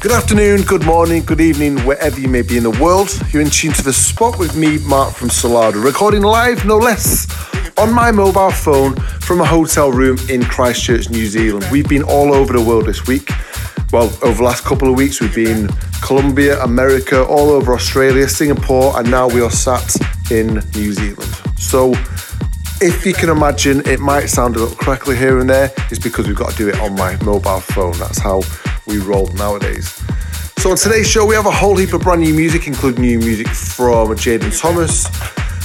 Good afternoon, good morning, good evening, wherever you may be in the world. You're in tune to the spot with me, Mark from Solardo, recording live, no less, on my mobile phone from a hotel room in Christchurch, New Zealand. We've been all over the world this week. Well, over the last couple of weeks, we've been Colombia, America, all over Australia, Singapore, and now we are sat in New Zealand. So, if you can imagine, it might sound a little crackly here and there. It's because we've got to do it on my mobile phone. That's how we roll nowadays. So on today's show, we have a whole heap of brand new music, including new music from Jaden Thomas,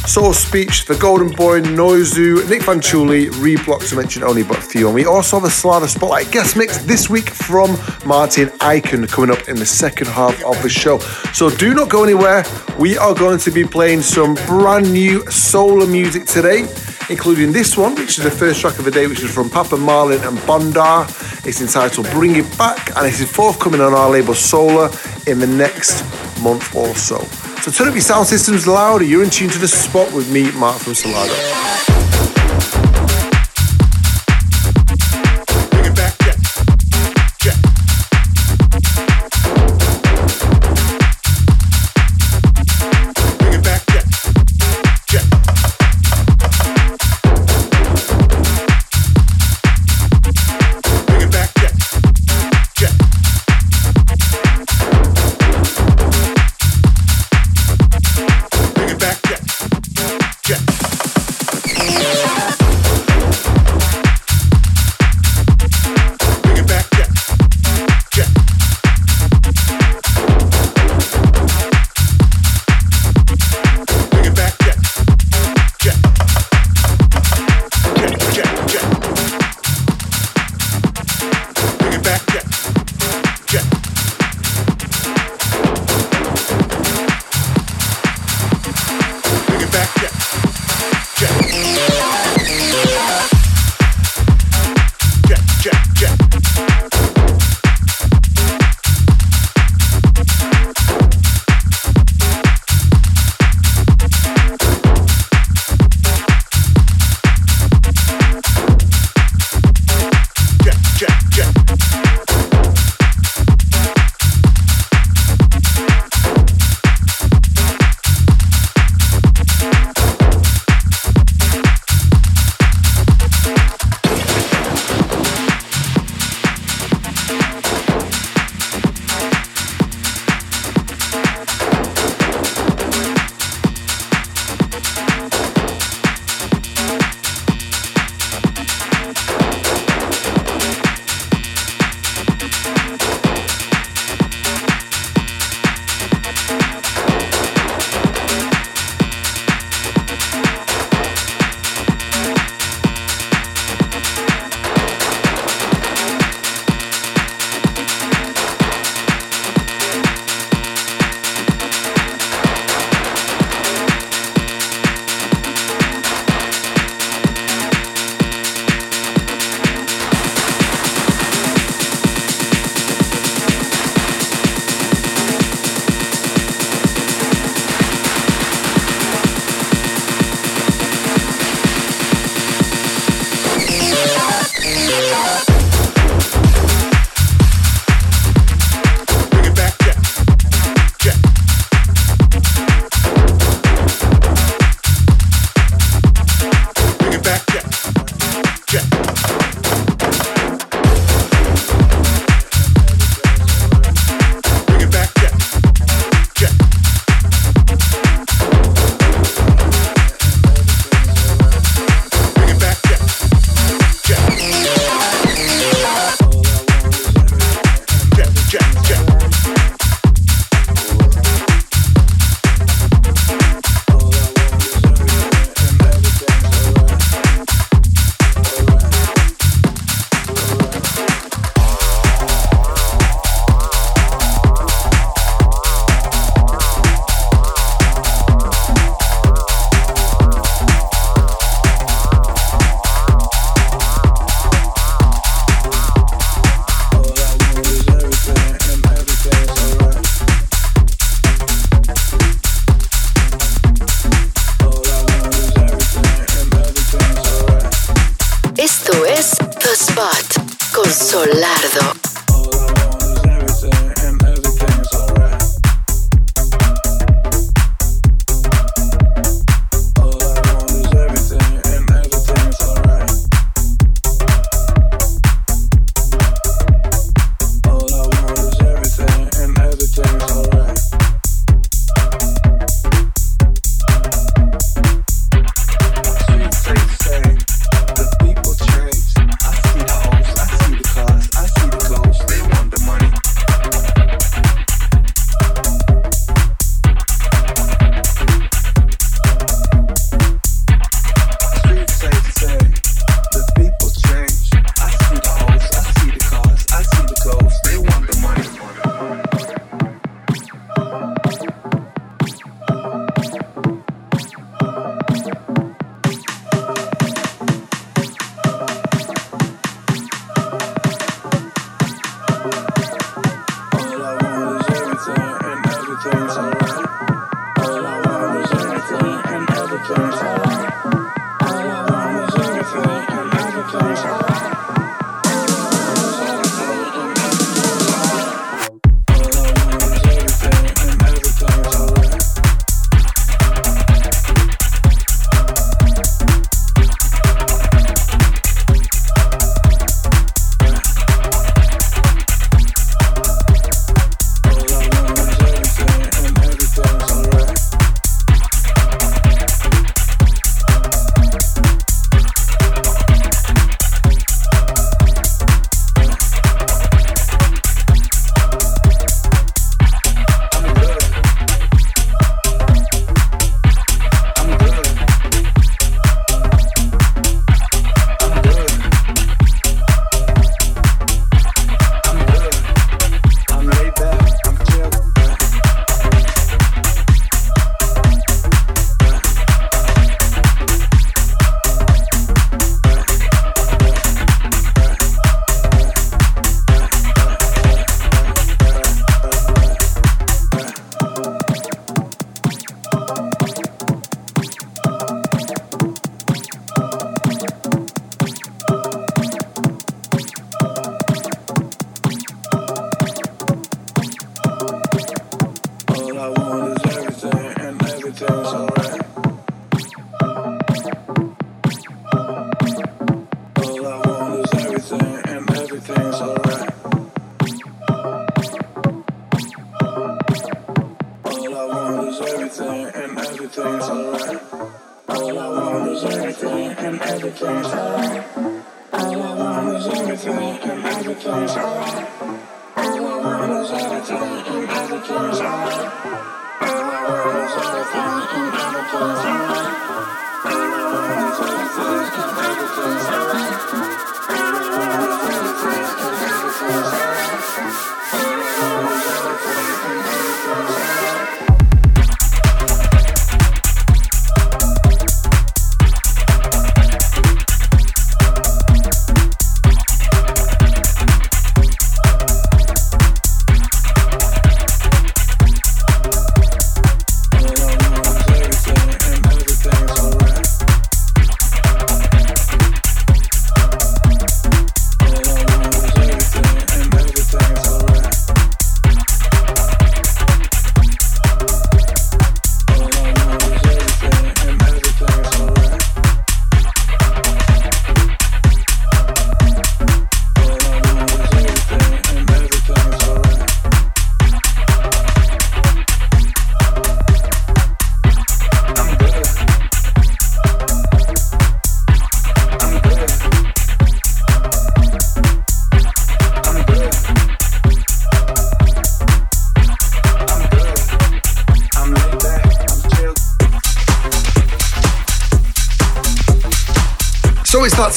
Soul Speech, The Golden Boy, Noizu, Nick Fanciulli, Reblock to mention only but a few. And we also have a Solardo Spotlight guest mix this week from Martin Ikin coming up in the second half of the show. So do not go anywhere. We are going to be playing some brand new Sola music today, including this one, which is the first track of the day, which is from Papa Marlin and Bondar. It's entitled Bring It Back, and it is forthcoming on our label Sola in the next month or so. So turn up your sound systems louder. You're in tune to the spot with me, Mark from Solardo.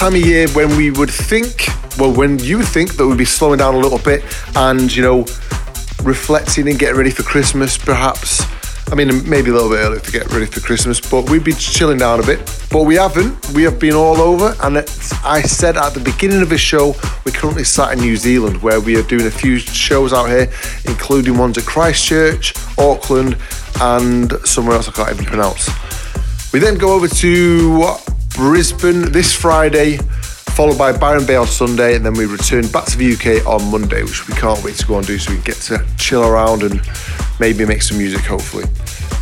Time of year when we would think, well, when you think that we'd be slowing down a little bit and, you know, reflecting and getting ready for Christmas, perhaps. I mean, maybe a little bit early to get ready for Christmas, but we'd be chilling down a bit. But we haven't. We have been all over. And I said at the beginning of the show, we're currently sat in New Zealand where we are doing a few shows out here, including ones at Christchurch, Auckland, and somewhere else I can't even pronounce. We then go over to Brisbane this Friday followed by Byron Bay on Sunday, and then we return back to the UK on Monday, which we can't wait to go and do so we can get to chill around and maybe make some music, hopefully.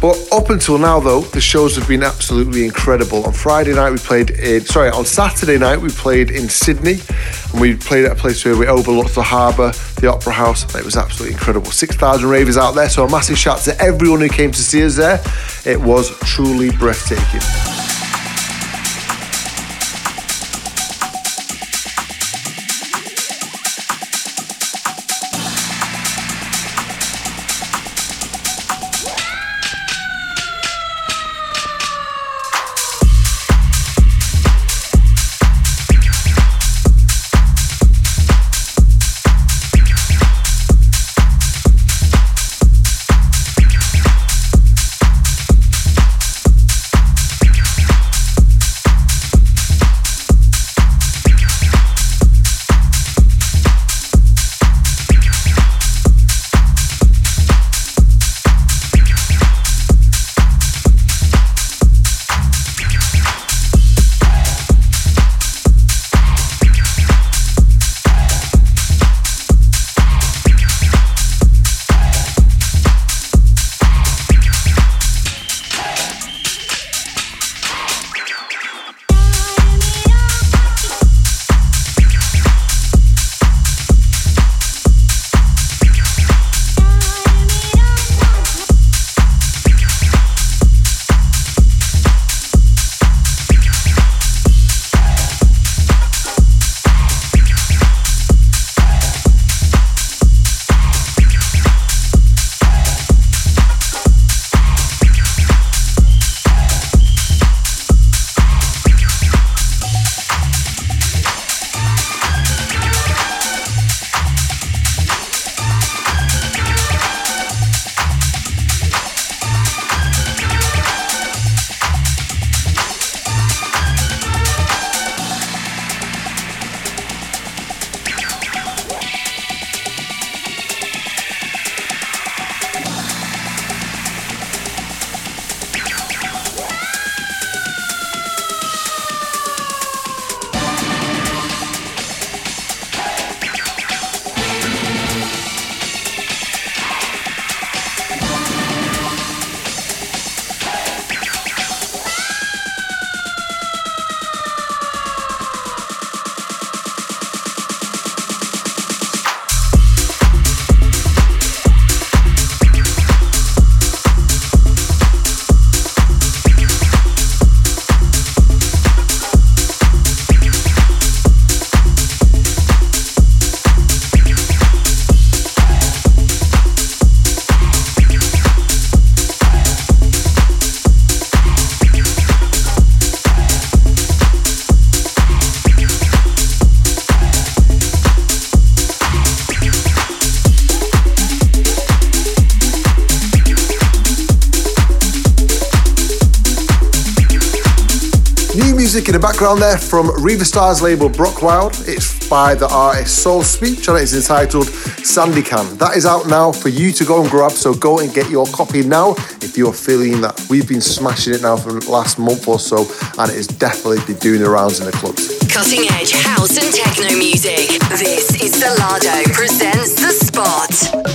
But up until now, though, the shows have been absolutely incredible. On Friday night, we played in, sorry, on Saturday night, we played in Sydney, and we played at a place where we overlooked the harbour, the Opera House, and it was absolutely incredible. 6,000 ravers out there, so a massive shout to everyone who came to see us there. It was truly breathtaking. Background there from Riva Starr's label Wild. It's by the artist Soul Speech and it's entitled Sandy Can. That is out now for you to go and grab, so go and get your copy now if you're feeling that we've been smashing it now for the last month or so and it is definitely been doing the rounds in the clubs. Cutting edge house and techno music. This is Solardo presents The Spot.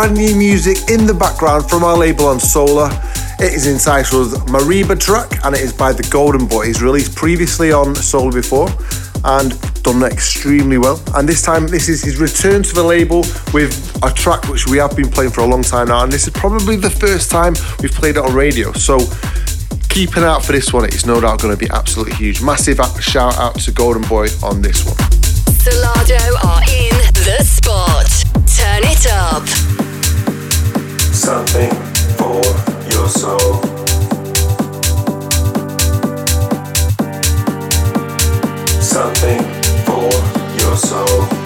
Brand new music in the background from our label on Sola. It is entitled Mariba track and it is by the Golden Boy. He's released previously on Sola before and done extremely well. And this time, this is his return to the label with a track which we have been playing for a long time now. And this is probably the first time we've played it on radio. So keep an eye out for this one. It's no doubt going to be absolutely huge. Massive shout out to Golden Boy on this one. Solardo are in the spot. Turn it up. Something for your soul. Something for your soul.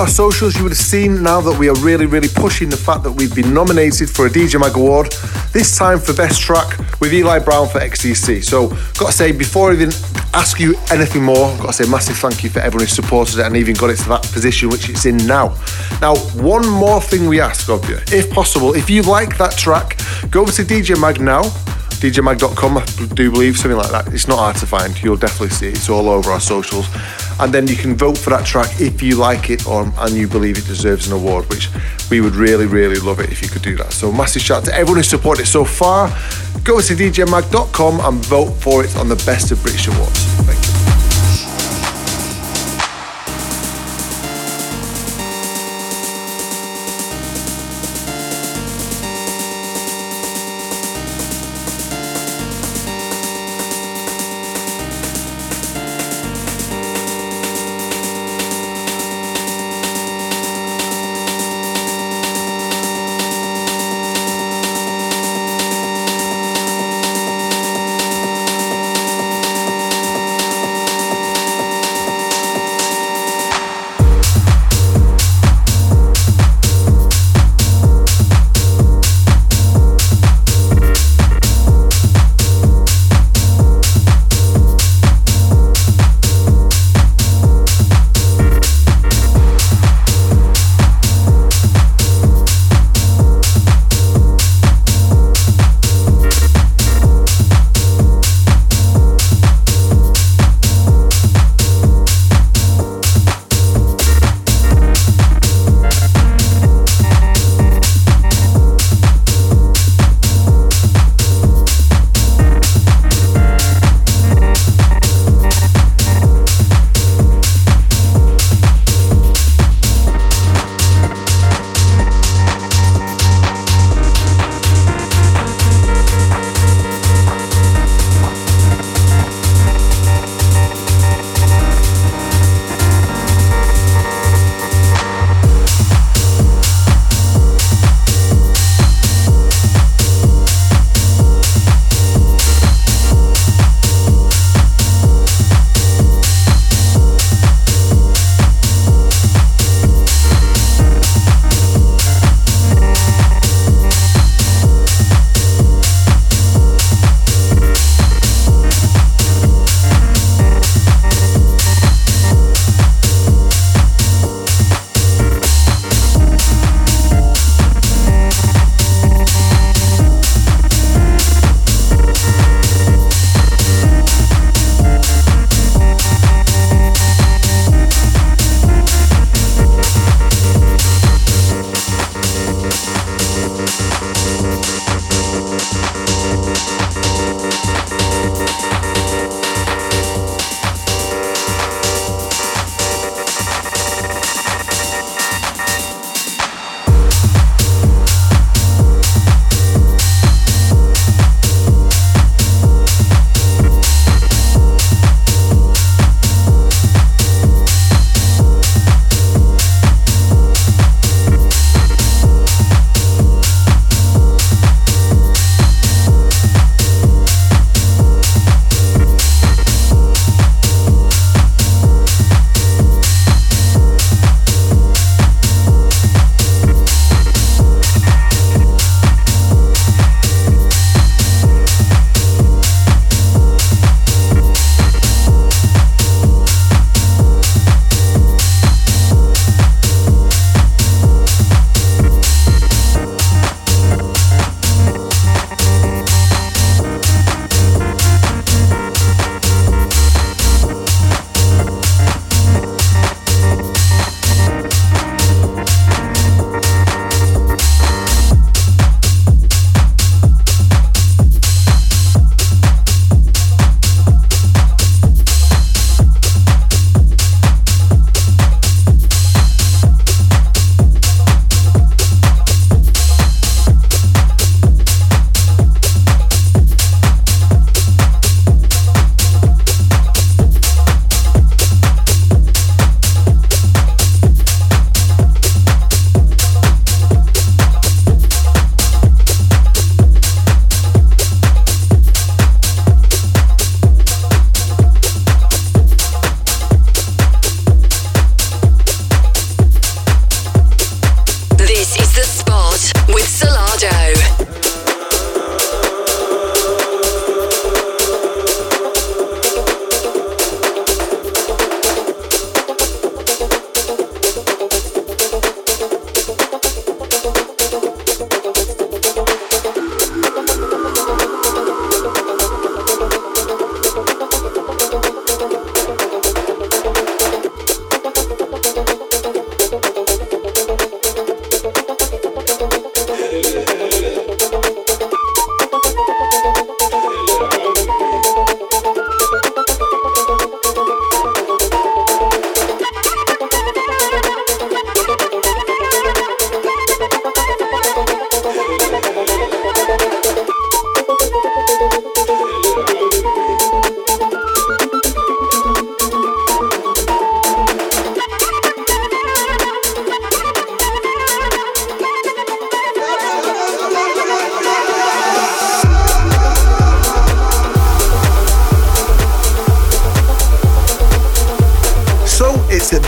Our socials, you would have seen now that we are really, really pushing the fact that we've been nominated for a DJ Mag Award, this time for Best Track with Eli Brown for XTC. So, got to say, before I even ask you anything more, I've got to say massive thank you for everyone who supported it and even got it to that position which it's in now. Now, one more thing we ask of you, if possible, if you like that track, go over to DJ Mag now djmag.com, I do believe, something like that. It's not hard to find. You'll definitely see it. It's all over our socials. And then you can vote for that track if you like it or, and you believe it deserves an award, which we would really, really love it if you could do that. So massive shout out to everyone who supported it so far. Go to djmag.com and vote for it on the Best of British Awards. Thank you.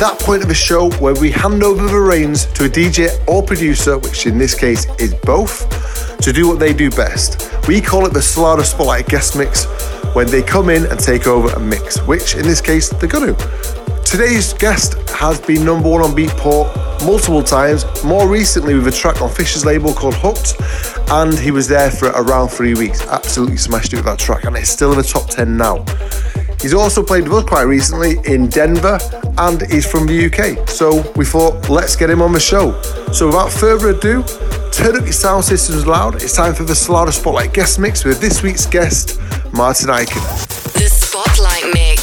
That point of the show where we hand over the reins to a DJ or producer, which in this case is both, to do what they do best. We call it the Solardo Spotlight Guest Mix when they come in and take over a mix, which in this case they're going to. Today's guest has been number one on Beatport multiple times, more recently with a track on Fisher's label called Hooked, and he was there for around three weeks. Absolutely smashed it with that track, and it's still in the top 10 now. He's also played with us quite recently in Denver and he's from the UK. So we thought, let's get him on the show. So without further ado, turn up your sound systems loud. It's time for the Solardo Spotlight guest mix with this week's guest, Martin Ikin. The Spotlight Mix.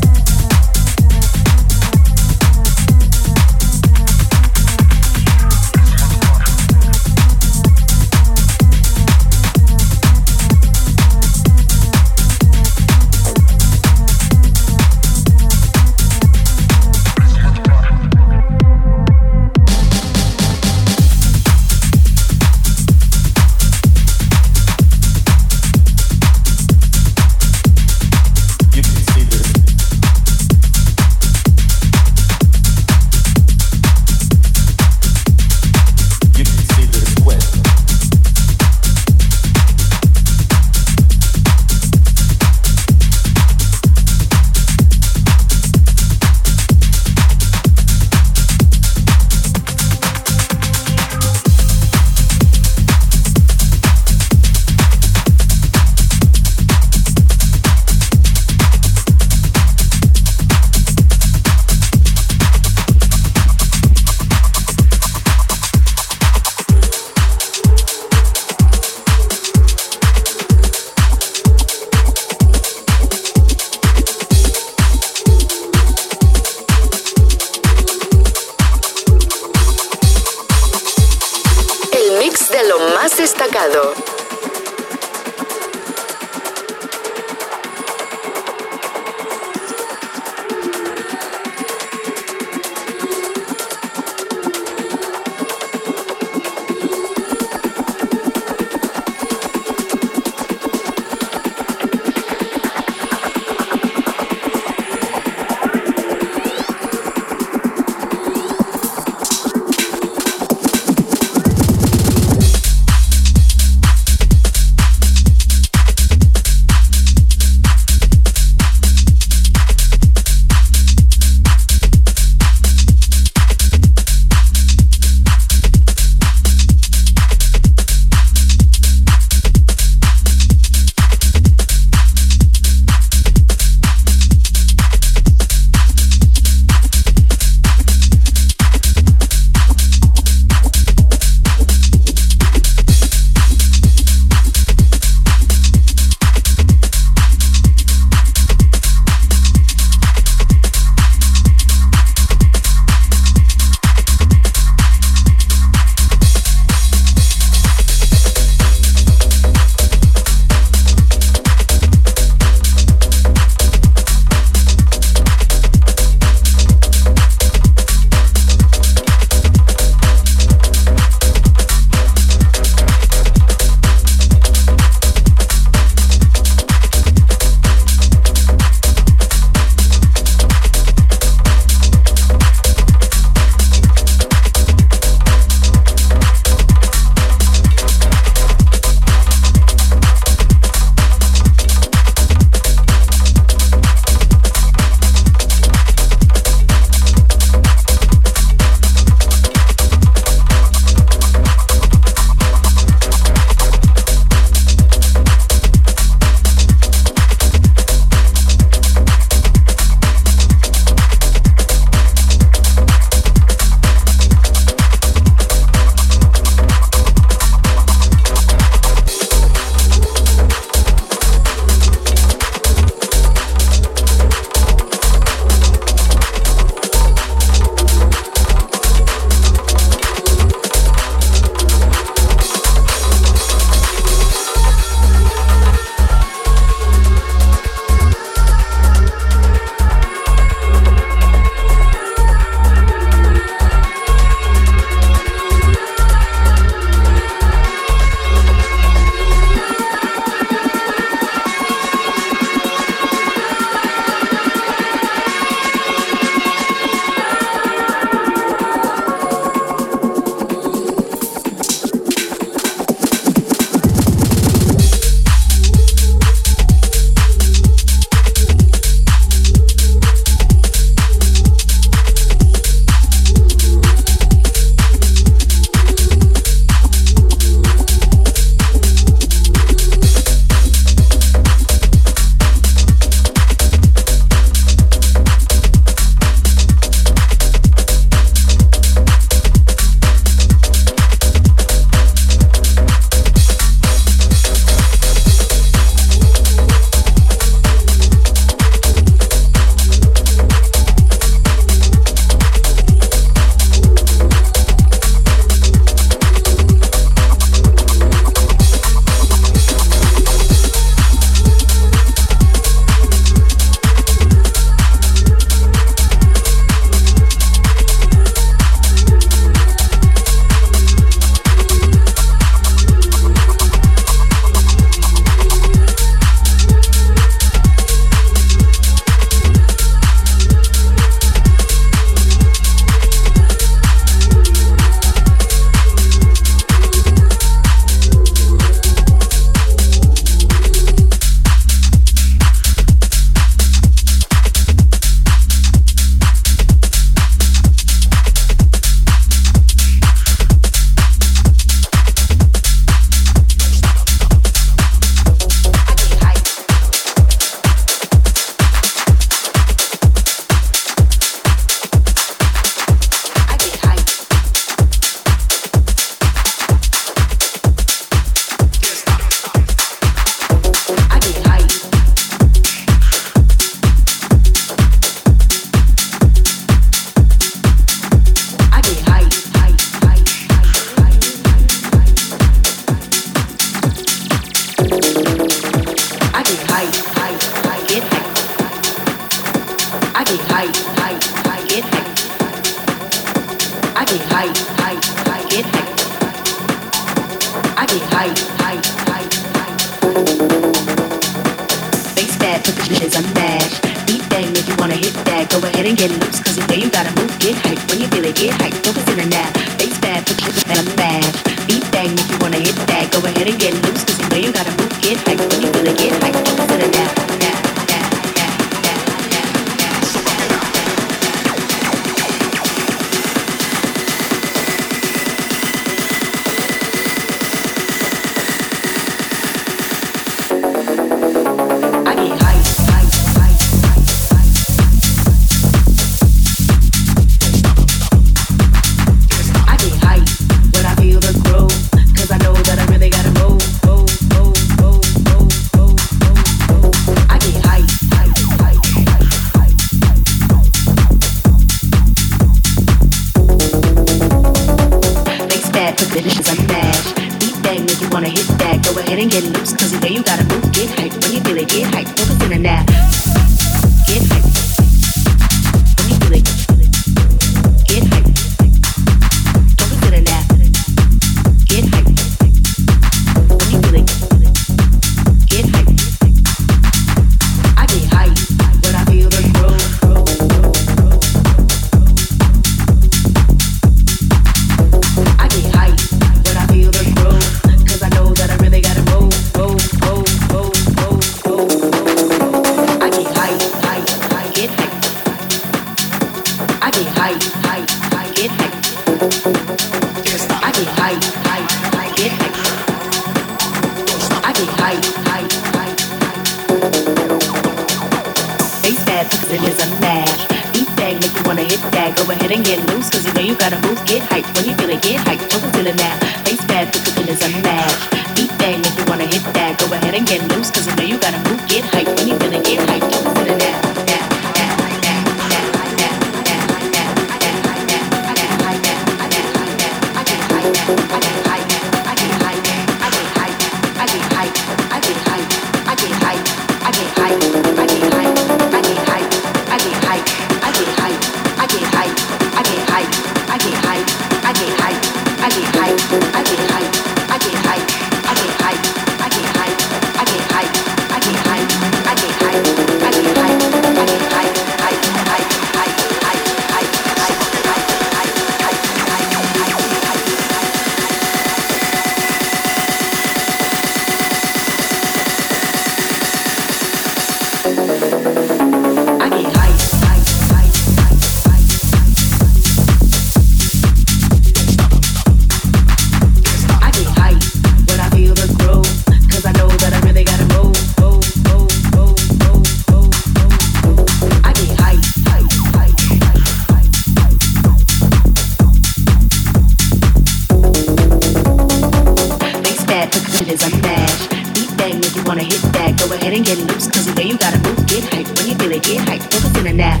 cause it is a mash. Beat bang if you wanna hit that. Go ahead and get loose, cause the way you gotta move, get hyped. When you feel it, get hyped, focus in a nap.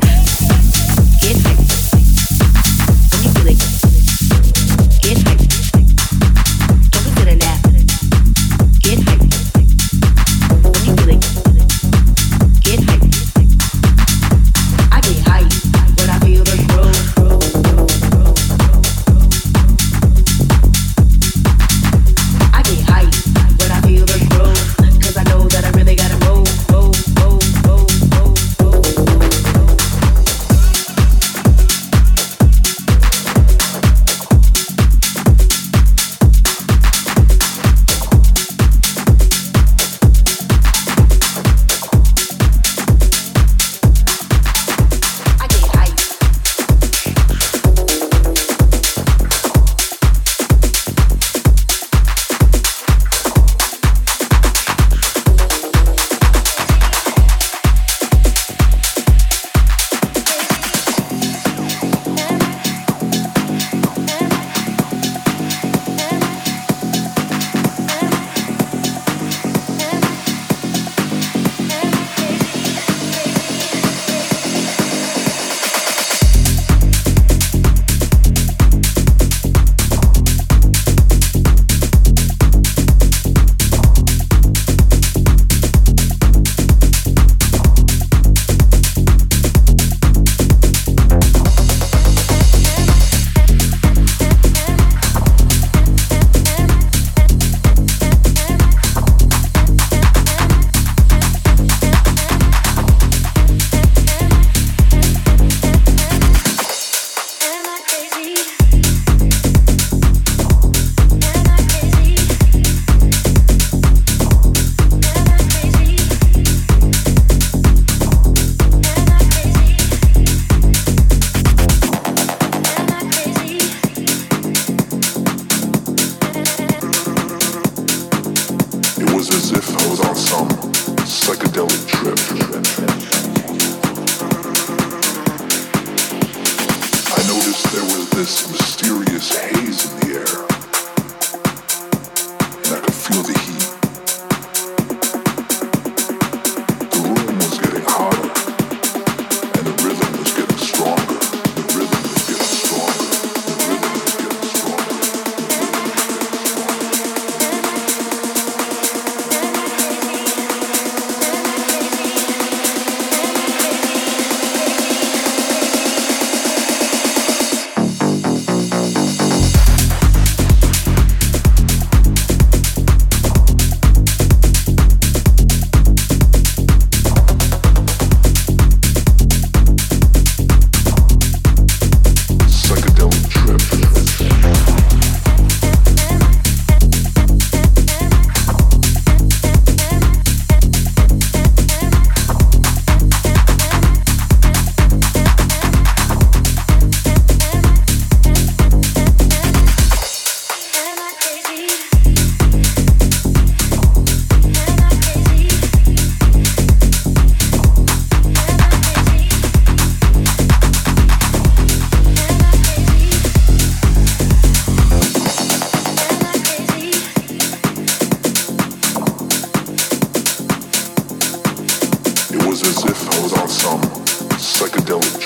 Get hyped. When you feel it, Solardo.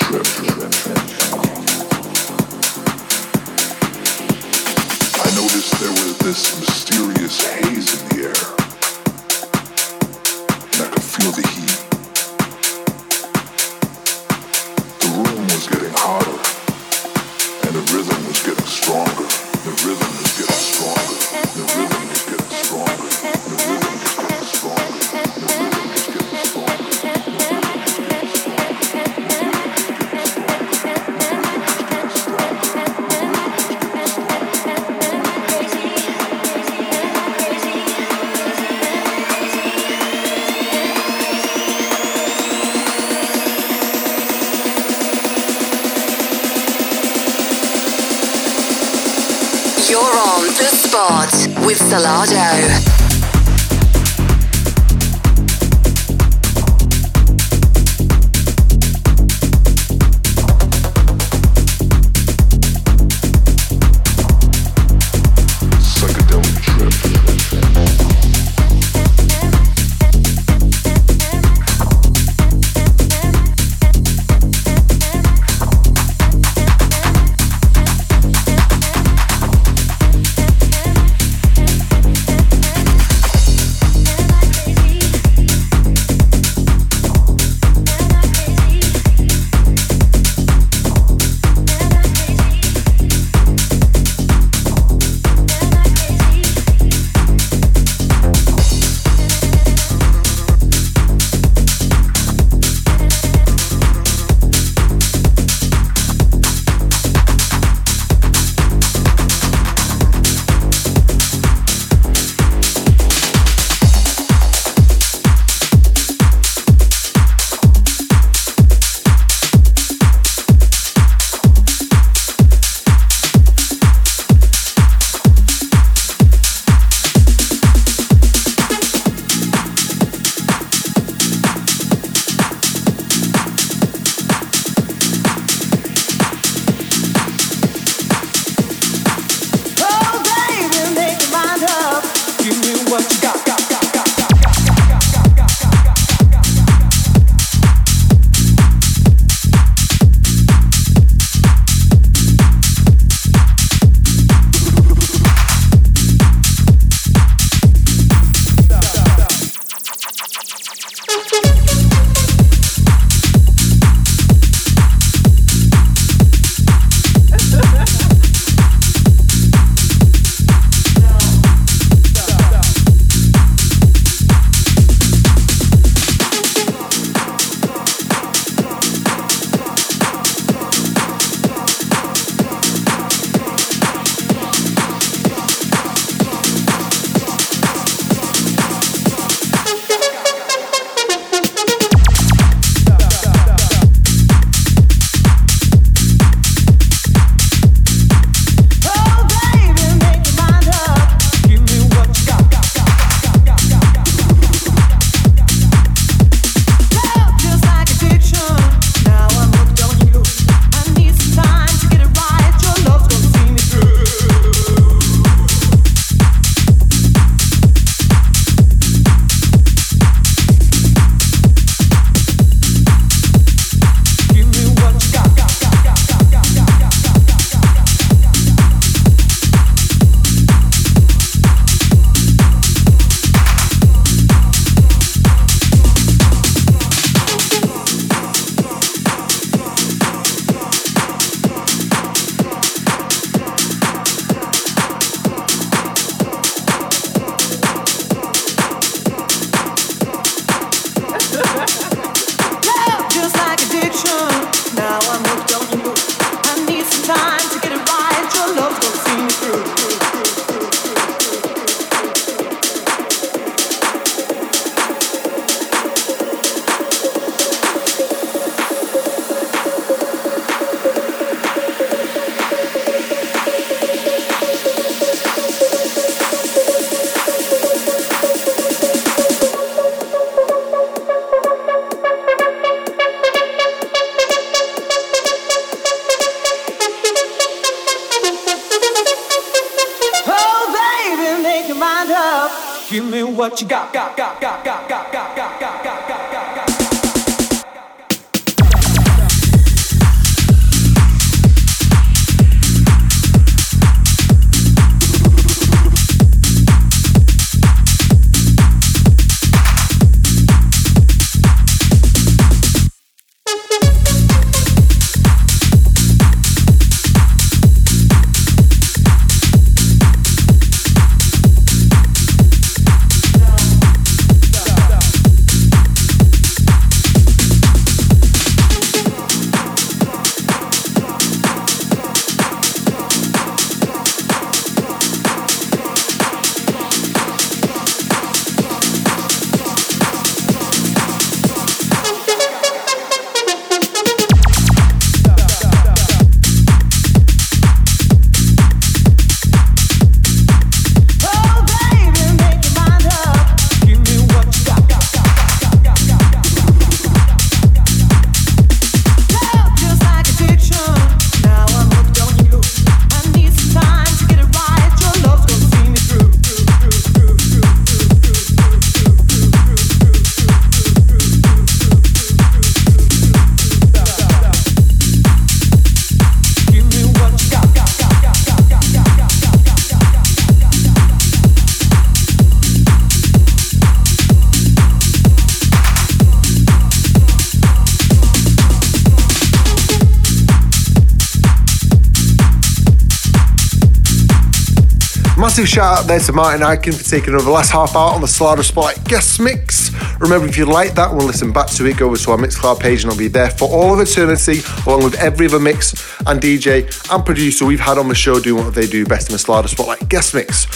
Massive shout out there to Martin Ikin for taking over the last half hour on the Solardo Spotlight guest mix. Remember, if you like that, we'll listen back to it. Go over to our Mixcloud page and I'll be there for all of eternity, along with every other mix and DJ and producer we've had on the show doing what they do best in the Solardo Spotlight guest mix.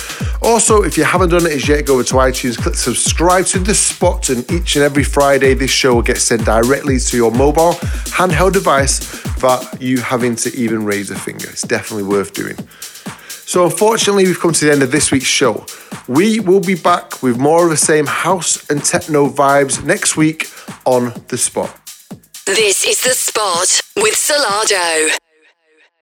Also, if you haven't done it as yet, go over to iTunes, click subscribe to the spot, and each and every Friday, this show will get sent directly to your mobile handheld device without you having to even raise a finger. It's definitely worth doing. So, unfortunately, we've come to the end of this week's show. We will be back with more of the same house and techno vibes next week on The Spot. This is The Spot with Solardo.